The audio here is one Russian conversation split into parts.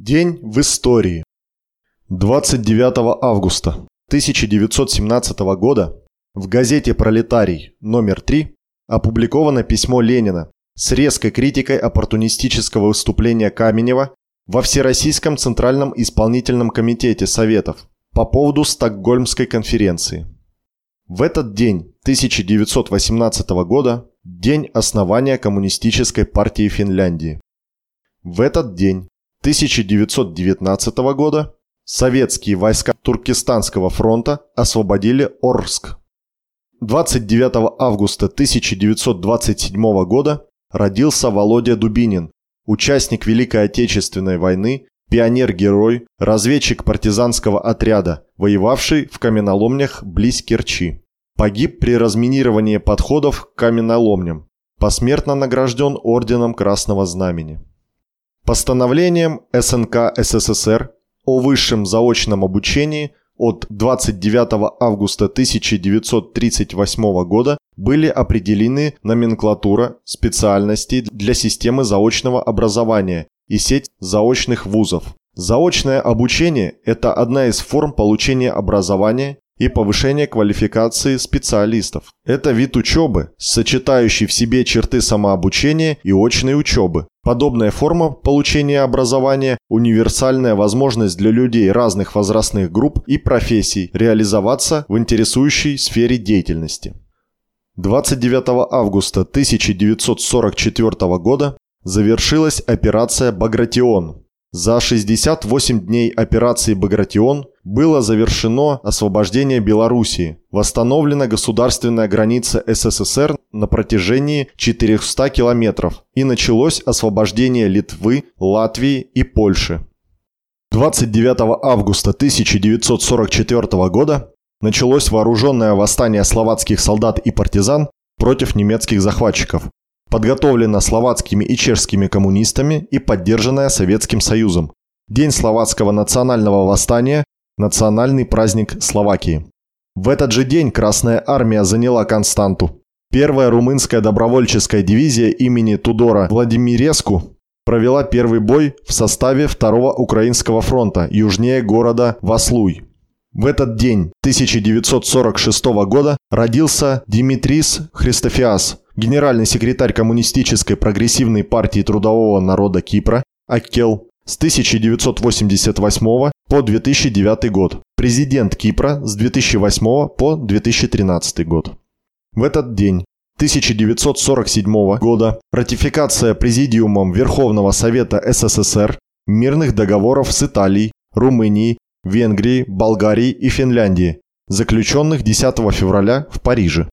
День в истории. 29 августа 1917 года в газете «Пролетарий» номер 3 опубликовано письмо Ленина с резкой критикой оппортунистического выступления Каменева во Всероссийском Центральном Исполнительном Комитете Советов по поводу Стокгольмской конференции. В этот день 1918 года – день основания Коммунистической партии Финляндии. В этот день 1919 года советские войска Туркестанского фронта освободили Орск. 29 августа 1927 года родился Володя Дубинин, участник Великой Отечественной войны, пионер-герой, разведчик партизанского отряда, воевавший в каменоломнях близ Керчи. Погиб при разминировании подходов к каменоломням. Посмертно награжден Орденом Красного Знамени. Постановлением СНК СССР о высшем заочном обучении от 29 августа 1938 года были определены номенклатура специальностей для системы заочного образования и сеть заочных вузов. Заочное обучение – это одна из форм получения образования и повышения квалификации специалистов. Это вид учебы, сочетающий в себе черты самообучения и очной учебы. Подобная форма получения образования – универсальная возможность для людей разных возрастных групп и профессий реализоваться в интересующей сфере деятельности. 29 августа 1944 года завершилась операция «Багратион», за 68 дней операции «Багратион» было завершено освобождение Белоруссии, восстановлена государственная граница СССР на протяжении 400 километров. И началось освобождение Литвы, Латвии и Польши. 29 августа 1944 года началось вооруженное восстание словацких солдат и партизан против немецких захватчиков, подготовлена словацкими и чешскими коммунистами и поддержанная Советским Союзом. День словацкого национального восстания – национальный праздник Словакии. В этот же день Красная Армия заняла Константу. Первая румынская добровольческая дивизия имени Тудора Владимиреску провела первый бой в составе Второго Украинского фронта южнее города Васлуй. В этот день 1946 года родился Димитрис Христофиас – генеральный секретарь Коммунистической прогрессивной партии трудового народа Кипра Аккел с 1988 по 2009 год, президент Кипра с 2008 по 2013 год. В этот день 1947 года ратификация Президиумом Верховного Совета СССР мирных договоров с Италией, Румынией, Венгрией, Болгарией и Финляндией, заключенных 10 февраля в Париже.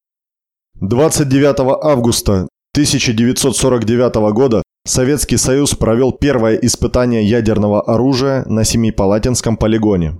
29 августа 1949 года Советский Союз провел первое испытание ядерного оружия на Семипалатинском полигоне.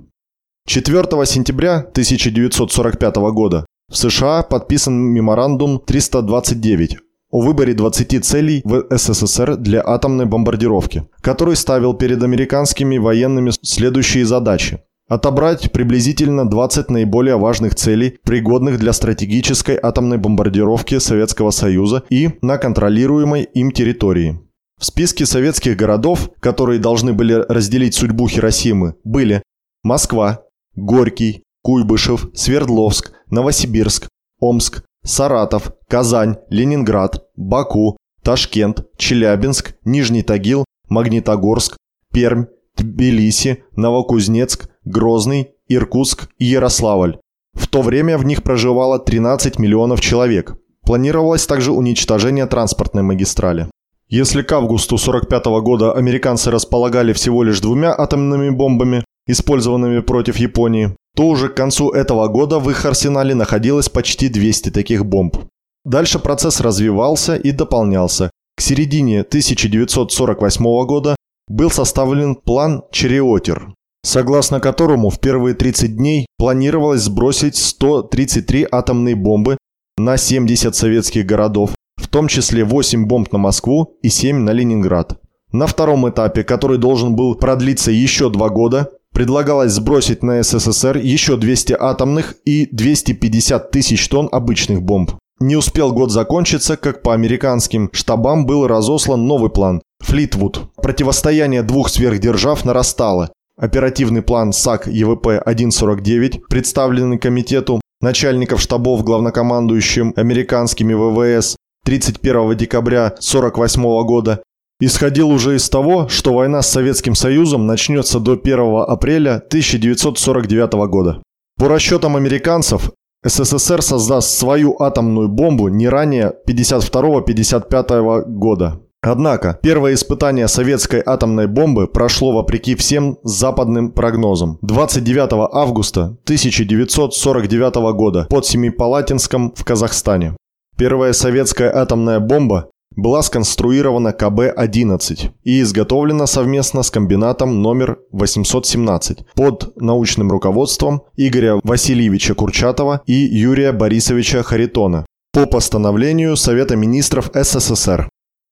4 сентября 1945 года в США подписан меморандум 329 о выборе 20 целей в СССР для атомной бомбардировки, который ставил перед американскими военными следующие задачи Отобрать приблизительно 20 наиболее важных целей, пригодных для стратегической атомной бомбардировки Советского Союза и на контролируемой им территории. В списке советских городов, которые должны были разделить судьбу Хиросимы, были Москва, Горький, Куйбышев, Свердловск, Новосибирск, Омск, Саратов, Казань, Ленинград, Баку, Ташкент, Челябинск, Нижний Тагил, Магнитогорск, Пермь, Тбилиси, Новокузнецк, Грозный, Иркутск и Ярославль. В то время в них проживало 13 миллионов человек. Планировалось также уничтожение транспортной магистрали. Если к августу 1945 года американцы располагали всего лишь двумя атомными бомбами, использованными против Японии, то уже к концу этого года в их арсенале находилось почти 200 таких бомб. Дальше процесс развивался и дополнялся. К середине 1948 года был составлен план «Череотер», согласно которому в первые 30 дней планировалось сбросить 133 атомные бомбы на 70 советских городов, в том числе 8 бомб на Москву и 7 на Ленинград. На втором этапе, который должен был продлиться еще два года, предлагалось сбросить на СССР еще 200 атомных и 250 тысяч тонн обычных бомб. Не успел год закончиться, как по американским штабам был разослан новый план, Флитвуд. Противостояние двух сверхдержав нарастало. Оперативный план САК ЕВП-149, представленный комитету начальников штабов главнокомандующим американскими ВВС 31 декабря 1948 года, исходил уже из того, что война с Советским Союзом начнется до 1 апреля 1949 года. По расчетам американцев, СССР создаст свою атомную бомбу не ранее 52-55 года. Однако, первое испытание советской атомной бомбы прошло вопреки всем западным прогнозам. 29 августа 1949 года под Семипалатинском в Казахстане. Первая советская атомная бомба была сконструирована КБ-11 и изготовлена совместно с комбинатом номер 817 под научным руководством Игоря Васильевича Курчатова и Юрия Борисовича Харитона по постановлению Совета министров СССР.